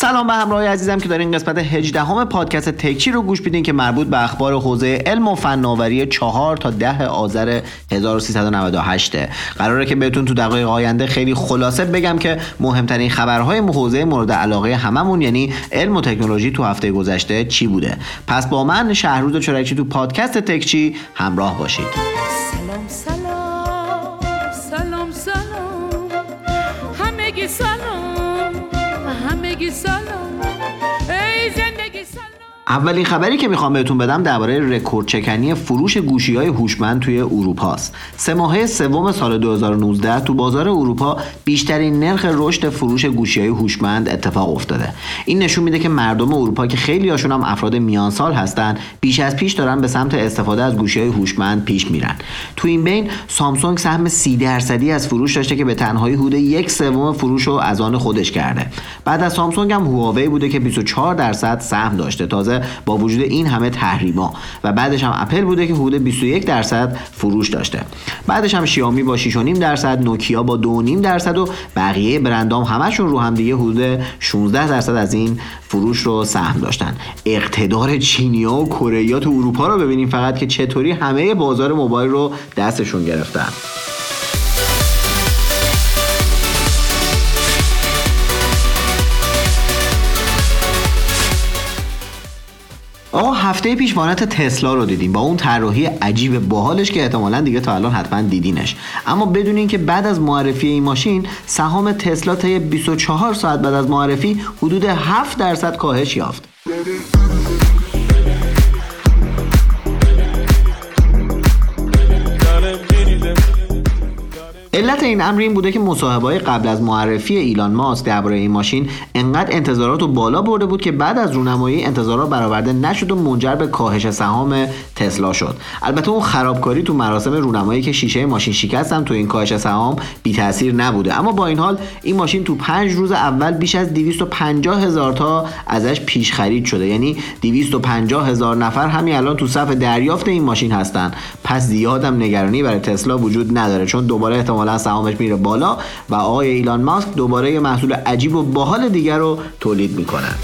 سلام به همراه عزیزم که دارین قسمت 18 همه پادکست تکچی رو گوش بیدین که مربوط به اخبار حوزه علم و فناوری 4 تا 10 آذر 1398 قراره که بهتون تو دقایق آینده خیلی خلاصه بگم که مهمترین خبرهای حوزه مورد علاقه هممون یعنی علم و تکنولوژی تو هفته گذشته چی بوده؟ پس با من شهروز چرکچی تو پادکست تکچی همراه باشید. سلام سلام. اولین خبری که می‌خوام بهتون بدم درباره رکورد چکنی فروش گوشی های هوشمند توی اروپا است. سه ماهه سوم سال 2019 تو بازار اروپا بیشترین نرخ رشد فروش گوشی های هوشمند اتفاق افتاده. این نشون میده که مردم اروپا که خیلی هاشون هم افراد میان سال هستن، بیش از پیش دارن به سمت استفاده از گوشی های هوشمند پیش میرن. تو این بین سامسونگ سهم 30 درصدی از فروش داشته که به تنهایی حدود یک سوم فروش رو از آن خودش کرده. بعد از سامسونگ هم هواوی بوده که 24 درصد سهم داشته. تازه با وجود این همه تحریما. و بعدش هم اپل بوده که حدود 21 درصد فروش داشته. بعدش هم شیائومی با 6.5 درصد نوکیا با 2.5 درصد و بقیه برندام همشون رو هم دیگه حدود 16 درصد از این فروش رو سهم داشتن. اقتدار چینیا و کره تو اروپا رو ببینیم فقط که چطوری همه بازار موبایل رو دستشون گرفتن. هفته پیش وانت تسلا رو دیدیم. با اون طراحی عجیب باحالش که احتمالا دیگه تا الان حتما دیدینش. اما بدونین که بعد از معرفی این ماشین سهام تسلا طی 24 ساعت بعد از معرفی حدود 7 درصد کاهش یافت. علت این امر این بوده که مصاحبه قبل از معرفی ایلان ماسک درباره این ماشین انقدر انتظارات رو بالا برده بود که بعد از رونمایی انتظارات برآورده نشد و منجر به کاهش سهام تسلا شد. البته اون خرابکاری تو مراسم رونمایی که شیشه ماشین شکستم تو این کاهش سهام بی تاثیر نبوده. اما با این حال این ماشین تو پنج روز اول بیش از 250 هزار تا ازش پیش خرید شده. یعنی 250 هزار نفر همین الان تو صف دریافت این ماشین هستن. پس زیادم نگرانی برای تسلا وجود نداره چون دوباره سهامش میره بالا و آقای ایلان ماسک دوباره یه محصول عجیب و باحال دیگر رو تولید می‌کنن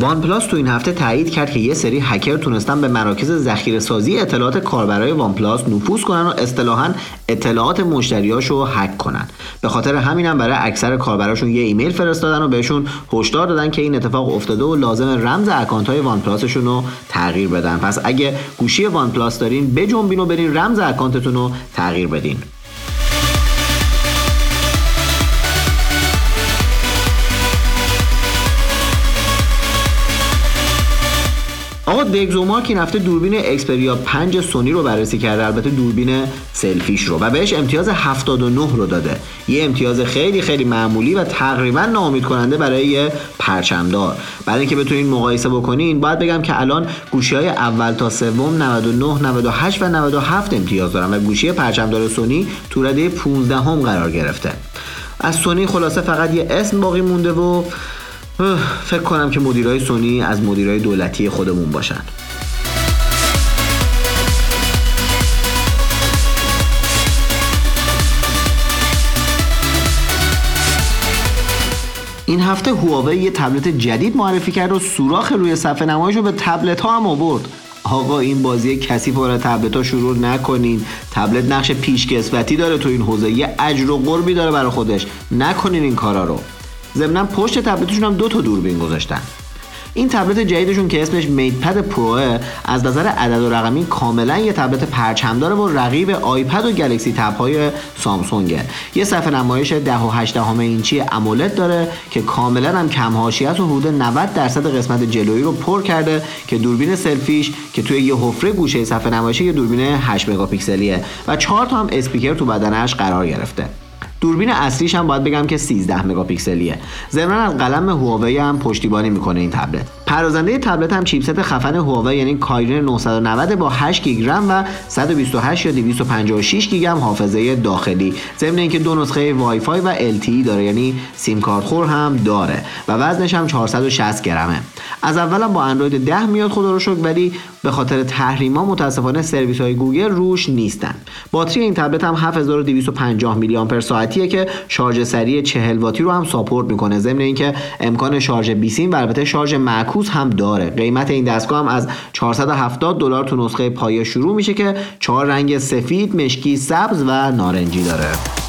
OnePlus تو این هفته تایید کرد که یه سری هکر تونستن به مراکز ذخیره سازی اطلاعات کاربرای OnePlus نفوذ کنن و اصطلاحا اطلاعات مشتریاشو هک کنن. به خاطر همینم برای اکثر کاربراشون یه ایمیل فرستادن و بهشون هشدار دادن که این اتفاق افتاده و لازم رمز اکانت های OnePlus شون رو تغییر بدن. پس اگه گوشی OnePlus دارین بجنبین و برین رمز اکانتتون رو تغییر بدین. آقا DxOMark این هفته دوربین Xperia 5 سونی رو بررسی کرده البته دوربین سلفیش رو و بهش امتیاز 79 رو داده. یه امتیاز خیلی خیلی معمولی و تقریبا ناامید کننده برای یه پرچمدار. برای اینکه بتونین مقایسه بکنین باید بگم که الان گوشی های اول تا سوم 99 98 و 97 امتیاز دارن و گوشی پرچمدار سونی تو رده 15 هم قرار گرفته. از سونی خلاصه فقط یه اسم باقی مونده و فکر کنم که مدیرای سونی از مدیرای دولتی خودمون باشن. این هفته هواوی یه تبلت جدید معرفی کرد و سوراخ روی صفحه نمایش رو به تبلت ها هم آورد. آقا این بازی کثیف برای تبلت ها شروع نکنین. تبلت نقش پیشکسوتی داره تو این حوزه. یه اجر و قربی داره برای خودش. نکنین این کارا رو. ضمنا پشت تبلتشون هم دو تا دوربین گذاشتن. این تبلت جدیدشون که اسمش MatePad Pro از نظر عدد و رقمی کاملا یه تبلت پرچمدار و رقیب آیپد و Galaxy Tab های سامسونگه یه صفحه نمایش 10 و 8 دهم اینچی AMOLED داره که کاملا هم کم و حدود 90 درصد قسمت جلویی رو پر کرده که دوربین سلفیش که توی یه حفره گوشه صفحه نمایشی یه دوربین 8 مگاپیکسلیه و 4 تا هم اسپیکر تو بدنش قرار گرفته. دوربین اصلیش هم باید بگم که 13 مگاپیکسلیه. ضمنا از قلم هواوی هم پشتیبانی می‌کنه این تبلت. پردازنده تبلت هم chipset خفن هواوی یعنی Kirin 990 با 8 گیگ رم و 128 یا 256 گیگ هم حافظه داخلی. ضمن اینکه دو نسخه وای فای و LTE داره یعنی سیم کارت خور هم داره و وزنش هم 460 گرمه. از اولم با اندروید 10 میاد خدا رو شکر ولی به خاطر تحریما متاسفانه سرویس های گوگل روش نیستن. باتری این تبلت هم 7250 میلی آمپر ساعتیه که شارژ سریع 40 واتی رو هم support می‌کنه. ضمن اینکه امکان شارژ بیسیم و البته شارژ معکوس هم داره. قیمت این دستگاه هم از 470 دلار تو نسخه پایه شروع میشه که چهار رنگ سفید، مشکی، سبز و نارنجی داره.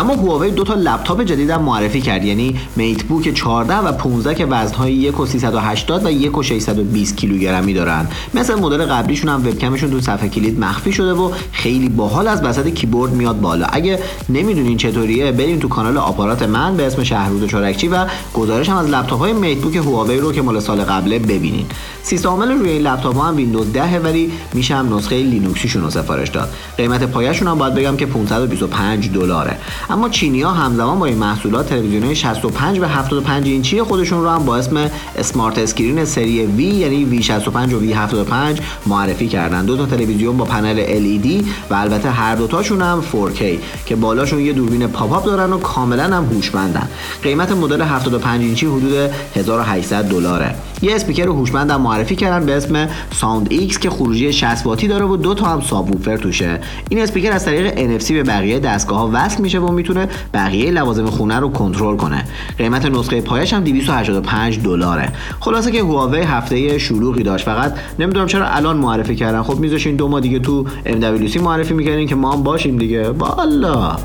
اما هواوی دو تا لپتاپ جدید هم معرفی کرد. یعنی MateBook 14 و 15 که وزنهای 1 و 380 و 1 و 620 کیلوگرمی دارن. مثل مدل قبلیشون هم وبکمشون تو صفحه کلید مخفی شده و خیلی باحال از وسط کیبورد میاد بالا. اگه نمی‌دونین چطوریه بریم تو کانال آپارات من به اسم شهرود چارکچی و گزارش هم از لپتاپ های MateBook هواوی رو که مال سال قبله ببینین. سیستم عامل روی این لپتاپ ها هم ویندوز 10 ولی میشه هم نسخه لینوکسیشون رو سفارش داد. قیمت پایه‌شون هم باید بگم که 525 دلاره. اما چینی ها همزمان با این محصولات تلویزیون 65 و 75 اینچی خودشون رو هم با اسم Smart Screen سری V یعنی V65 و V75 معرفی کردن. دو تا تلویزیون با پنل LED و البته هر دوتاشون هم 4K که بالاشون یه دوربین pop-up دارن و کاملا هم هوشمندن. قیمت مدل 75 اینچی حدود 1800 دلاره. یه اسپیکر هوشمند معرفی کردن به اسم Sound X که خروجی 60 واتی داره و دو تا هم sub توشه. این اسپیکر از طریق NFC به بقیه دستگاه ها وصل میشه و می‌تونه بقیه لوازم خونه رو کنترل کنه. قیمت نسخه پایش هم 285 دلاره. خلاصه که هواوی هفته شلوغی داشت. فقط نمی‌دونم چرا الان معرفی کردن. خب میذاشین دو ما دیگه تو MWC معرفی می‌کردین که ما هم باشیم دیگه. والا!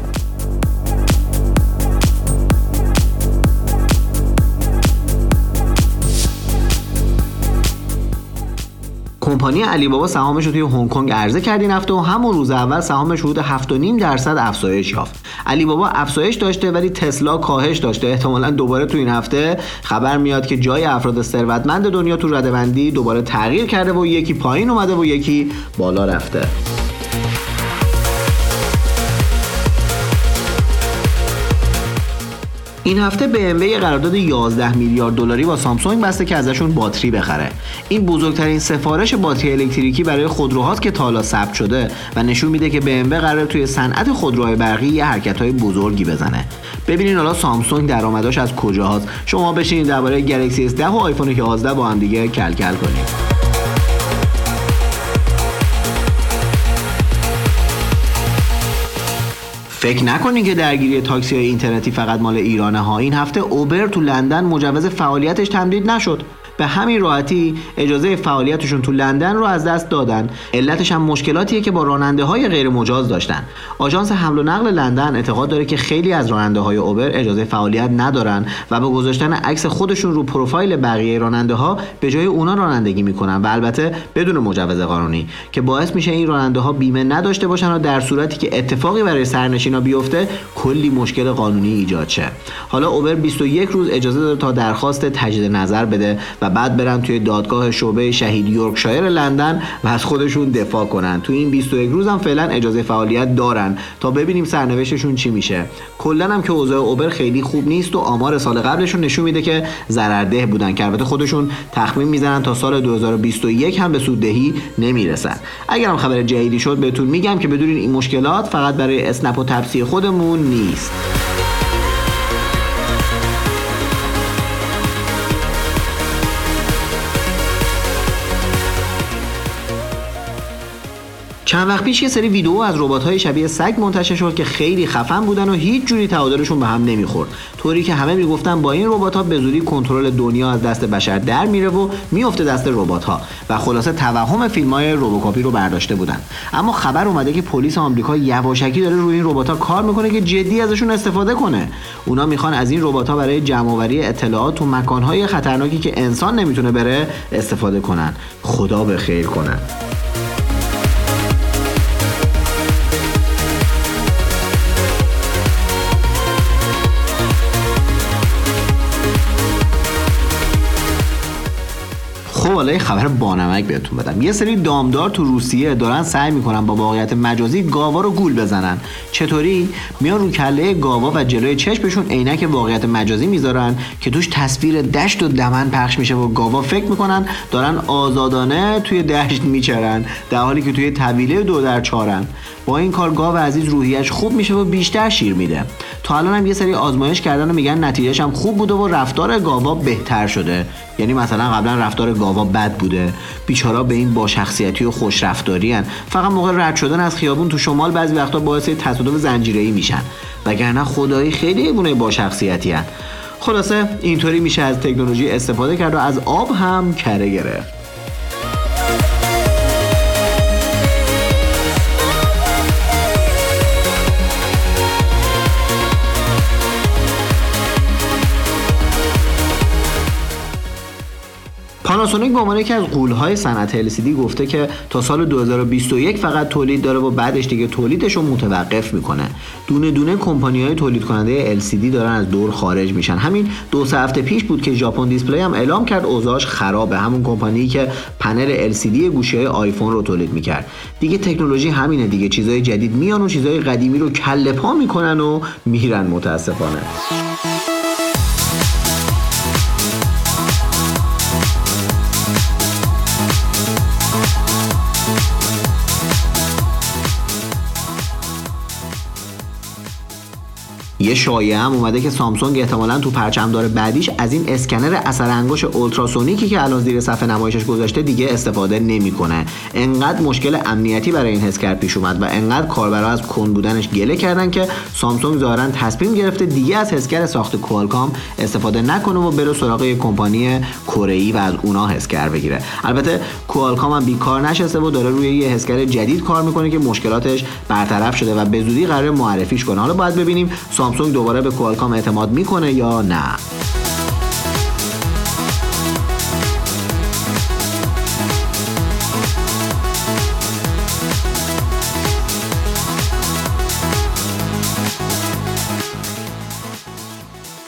کمپانی علی بابا سهامش رو توی هنگ کنگ عرضه کرد این هفته و همون روز اول سهامش حدود 7.5 درصد افزایش یافت. علی بابا افزایش داشته ولی تسلا کاهش داشته. احتمالا دوباره تو این هفته خبر میاد که جای افراد ثروتمند دنیا تو ردبندی دوباره تغییر کرده و یکی پایین اومده و یکی بالا رفته. این هفته BMW یه قرارداد 11 میلیارد دلاری با سامسونگ بسته که ازشون باتری بخره. این بزرگترین سفارش باتری الکتریکی برای خودروهاست که تا حالا ثبت شده و نشون میده که BMW قرار توی صنعت خودروهای برقی یه حرکت‌های بزرگی بزنه. ببینین حالا سامسونگ درآمداش از کجاست. شما بشینید درباره گلکسی S10 و آیفون 11 با هم دیگه کل کل کنید. فکر نکنین که درگیری تاکسی های اینترنتی فقط مال ایرانه ها. این هفته اوبر تو لندن مجوز فعالیتش تمدید نشد. به همین راحتی اجازه فعالیتشون تو لندن رو از دست دادن. علتش هم مشکلاتیه که با راننده های غیر مجاز داشتن. آژانس حمل و نقل لندن اعتقاد داره که خیلی از راننده های اوبر اجازه فعالیت ندارن و با گذاشتن عکس خودشون رو پروفایل بقیه راننده ها به جای اونا رانندگی می‌کنن و البته بدون مجوز قانونی که باعث میشه این راننده ها بیمه نداشته باشن و در صورتی که اتفاقی برای سرنشینا بیفته کلی مشکل قانونی ایجاد شه. حالا اوبر 21 روز اجازه داره تا درخواست تجدید نظر بده بعد برن توی دادگاه شعبه شهید یورکشایر لندن و از خودشون دفاع کنن. تو این 21 روز هم فعلا اجازه فعالیت دارن. تا ببینیم سرنوشتشون چی میشه. کلا هم که اوضاع اوبر خیلی خوب نیست و آمار سال قبلشون نشون میده که ضررده بودن که البته خودشون تخمین می‌زنن تا سال 2021 هم به سوددهی نمی‌رسن. اگرم خبر جدیدی شد بهتون میگم که بدونین این مشکلات فقط برای اسنپ و تپسی خودمون نیست. چند وقت پیش یه سری ویدیو از های شبیه سگ منتشر شد که خیلی خفن بودن و هیچ جوری تعادلشون به هم نمی‌خورد. طوری که همه می‌گفتن با این ربات ها به زودی کنترل دنیا از دست بشر در میره و میفته دست ربات ها و خلاصه توهم فیلم های روبوکاپی رو برداشته بودن. اما خبر اومده که پلیس آمریکا یواشکی داره روی این ربات ها کار می‌کنه که جدی ازشون استفاده کنه. اونا می‌خوان از این ربات ها برای جمع اطلاعات تو مکان های خطرناکی که انسان نمی‌تونه بره استفاده کنن. خدا به خیر کنن بالا یه خبر بانمک بهتون بدم. یه سری دامدار تو روسیه دارن سعی می‌کنن با واقعیت مجازی گاوا رو گول بزنن. چطوری؟ میان رو کله گاوا و جلوی چشمشون عینک واقعیت مجازی می‌ذارن که توش تصویر دشت و دمن پخش میشه و گاوا فکر می‌کنن دارن آزادانه توی دشت میچرن در حالی که توی طویله دو در چارن با این کار گاو عزیز روحیش خوب میشه و بیشتر شیر میده. تا الان هم یه سری آزمایش کردن و میگن نتیجهش هم خوب بوده و رفتار گاوا بهتر شده یعنی مثلا قبلا رفتار گاوا بد بوده بیچارا به این با شخصیتی و خوش رفتاری هن. فقط موقع رد شدن از خیابون تو شمال بعضی وقتا باعث تصادف زنجیره‌ای میشن وگرنه خدایی خیلی بونه با شخصیتی هن. خلاصه اینطوری میشه از تکنولوژی استفاده کرد و از آب هم کره گرفت پاناسونیک به عنوان یکی از قولهای صنعت LCD گفته که تا سال 2021 فقط تولید داره و بعدش دیگه تولیدش رو متوقف می‌کنه. دونه دونه کمپانی های تولید کننده LCD دارن از دور خارج میشن. همین دو سه هفته پیش بود که ژاپن دیسپلی هم اعلام کرد اوضاعش خرابه. همون کمپانی که پنل LCD گوشه های آیفون رو تولید می‌کرد. دیگه تکنولوژی همینه دیگه. چیزای جدید میان و چیزای قدیمی رو کله پا می‌کنن و میرن متاسفانه. یه شایعه هم اومده که سامسونگ احتمالا تو پرچمدار بعدیش از این اسکنر اثر انگشت اولتراسونیکی که الان زیر صفحه نمایشش گذاشته دیگه استفاده نمی‌کنه. انقدر مشکل امنیتی برای این حسگر پیش اومد و انقدر کاربرا از کن بودنش گله کردن که سامسونگ ظاهرا تصمیم گرفته دیگه از حسگر ساخت کوالکام استفاده نکنه و بره سراغ یک کمپانی کره و از اونا حسگر بگیره. البته کوالکام هم بیکار نشسته و داره روی یه حسگر جدید کار می‌کنه که مشکلاتش برطرف شده و به زودی قرار معرفیش کنه. حالا باید ببینیم سامسونگ دوباره به کوالکام اعتماد می‌کنه یا نه.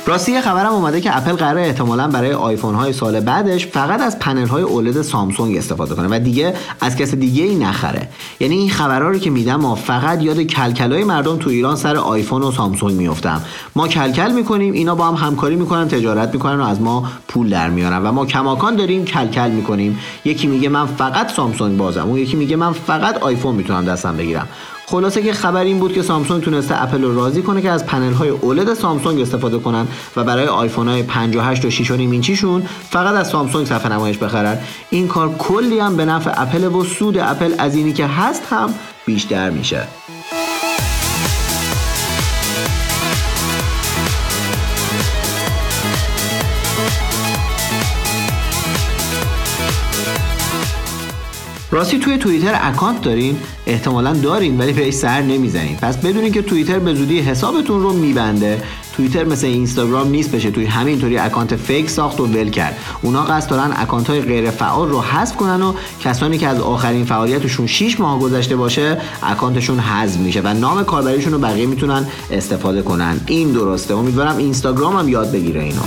راستی یه خبرم اومده که اپل قراره احتمالا برای آیفون های سال بعدش فقط از پنل های OLED سامسونگ استفاده کنه و دیگه از کس دیگه ای نخره. یعنی این خبرها رو که میدم ما فقط یاد کلکلای مردم تو ایران سر آیفون و سامسونگ میفتم ما کلکل می‌کنیم اینا با هم همکاری می‌کنن تجارت می‌کنن و از ما پول در میارن و ما کماکان داریم کلکل می‌کنیم. یکی میگه من فقط سامسونگ بازم اون یکی میگه من فقط آیفون می‌تونم دستم بگیرم. خلاصه که خبر این بود که سامسونگ تونسته اپل رو راضی کنه که از پنل های OLED سامسونگ استفاده کنن و برای آیفون های 58 و 6 اینچیشون فقط از سامسونگ صفحه نمایش بخرن. این کار کلی هم به نفع اپل و سود اپل از اینی که هست هم بیشتر میشه. راستی توی توییتر اکانت دارین احتمالا دارین ولی بهش سر نمی‌زنین. پس بدونین که توییتر به زودی حسابتون رو میبنده. توییتر مثل اینستاگرام نیست بشه توی همینطوری اکانت fake ساخت و ول کرد. اونا قصد دارن اکانت های غیر فعال رو حذف کنن و کسانی که از آخرین فعالیتشون 6 ماه گذشته باشه اکانتشون حذف میشه و نام کاربریشون رو بقیه می‌تونن استفاده کنن. این درسته. امیدوارم اینستاگرام هم یاد بگیره اینو.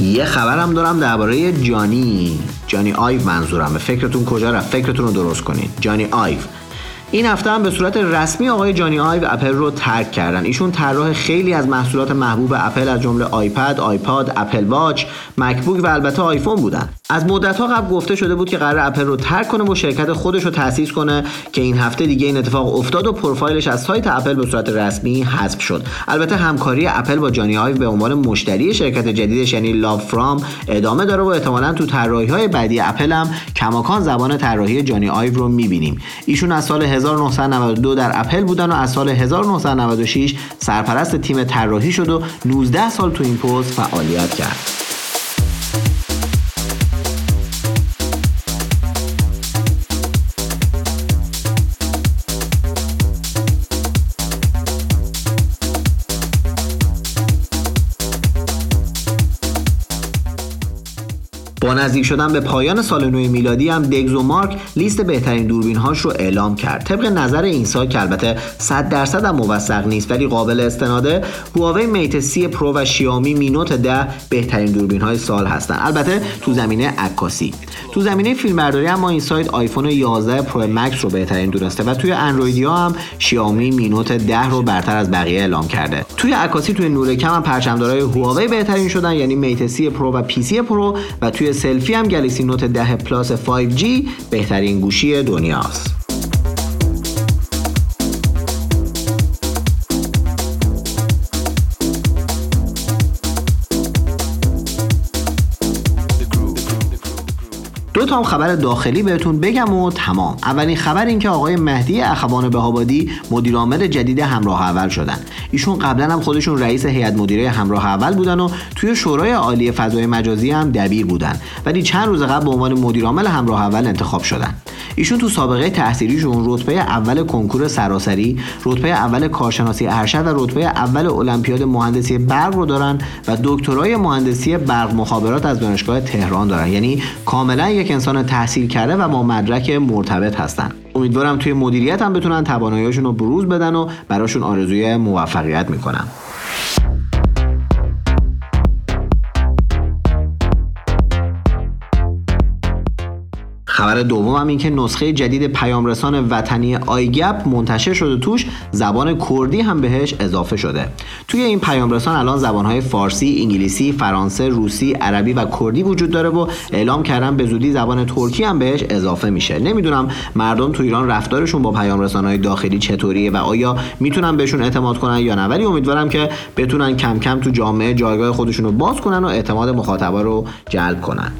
یه خبرم دارم درباره جانی. جانی آیو منظورم فکرتون کجا رفت؟ فکرتون رو درست کنین جانی آیو این هفته هم به صورت رسمی آقای جانی آیو اپل رو ترک کردن. ایشون طراح خیلی از محصولات محبوب اپل از جمله آیپد، آیپاد، اپل واچ، مکبوک و البته آیفون بودن. از مدت ها قبل گفته شده بود که قرار اپل رو ترک کنه و شرکت خودش رو تأسیس کنه که این هفته دیگه این اتفاق افتاد و پروفایلش از سایت اپل به صورت رسمی حذف شد. البته همکاری اپل با جانی آیو به عنوان مشتری شرکت جدیدش یعنی لاو فرام ادامه داره و احتمالا تو طراحی های بعدی اپل هم کماکان زبان طراحی جانی آیو رو می‌بینیم. ایشون از سال 1992 در اپل بودن و از سال 1996 سرپرست تیم طراحی شد و 19 سال تو این پست فعالیت کرد. نزدیک شدن به پایان سال نو میلادی هم DxOMark لیست بهترین دوربین هاش رو اعلام کرد. طبق نظر این سایت که البته 100 درصد هم موثق نیست ولی قابل استناده هواوی Mate سی Pro و شیائومی Mi Note 10 بهترین دوربین های سال هستن. البته تو زمینه عکاسی. تو زمینه فیلمبرداری هم این سایت آیفون 11 Pro Max رو بهترین دونسته و توی اندرویدی ها هم شیائومی Mi Note 10 رو برتر از بقیه اعلام کرده. توی عکاسی توی نور کم هم پرچمدارای هواوی بهترین شدن یعنی Mate سی Pro و P سی Pro و توی سلفی هم گلکسی نوت 10 پلاس 5G بهترین گوشی دنیاست. دو تا هم خبر داخلی بهتون بگم و تمام. اولین خبر این که آقای مهدی اخوان بهابادی مدیر عامل جدید همراه اول شدن. ایشون قبلا هم خودشون رئیس هیئت مدیره همراه اول بودن و توی شورای عالی فضای مجازی هم دبیر بودن. ولی چند روز قبل به عنوان مدیر عامل همراه اول انتخاب شدن. ایشون تو سابقه تحصیلیشون رتبه اول کنکور سراسری، رتبه اول کارشناسی ارشد و رتبه اول المپیاد مهندسی برق رو دارن و دکترای مهندسی برق مخابرات از دانشگاه تهران دارن. یعنی کاملا یک انسان تحصیل کرده و با مدرک مرتبط هستن. امیدوارم توی مدیریت هم بتونن تواناییشون رو بروز بدن و براشون آرزوی موفقیت می‌کنم خبر دوم هم این که نسخه جدید پیامرسان وطنی آیگپ منتشر شده توش زبان کردی هم بهش اضافه شده. توی این پیامرسان الان زبانهای فارسی، انگلیسی، فرانسه، روسی، عربی و کردی وجود داره و اعلام کردن به زودی زبان ترکی هم بهش اضافه میشه. نمی‌دونم مردم تو ایران رفتارشون با پیامرسانهای داخلی چطوریه و آیا می‌تونن بهشون اعتماد کنن یا نه؟ ولی امیدوارم که بتونن کم کم تو جامعه جایگاه خودشون باز کنن و اعتماد مخاطبا رو جلب کنن.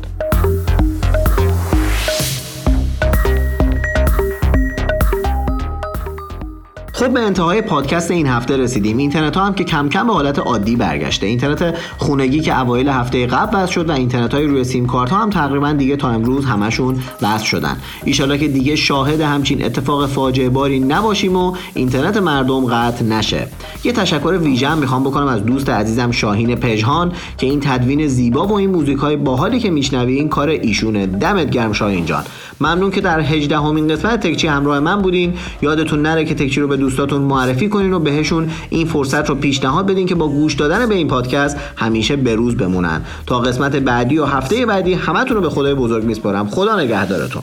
خب به انتهای پادکست این هفته رسیدیم. اینترنت ها هم که کم کم به حالت عادی برگشته. اینترنت خونگی که اوایل هفته قبل وصل شد و اینترنت های روی سیم کارت ها هم تقریبا دیگه تا امروز همشون وصل شدن. ایشالا که دیگه شاهد همچین اتفاق فاجعه باری نباشیم و اینترنت مردم قطع نشه. یه تشکر ویژه می‌خوام بکنم از دوست عزیزم شاهین پژهان که این تدوین زیبا و این موزیک های باحالی که میشنوی این کار ایشونه دمت گرم شاهین جان. ممنون که در 18 همین قسمت تکچی همراه من بودین. یادتون نره که تکچی رو به دوستاتون معرفی کنین و بهشون این فرصت رو پیشنهاد بدین که با گوش دادن به این پادکست همیشه بروز بمونن. تا قسمت بعدی و هفته بعدی همتون رو به خدای بزرگ میسپارم. خدا نگهدارتون.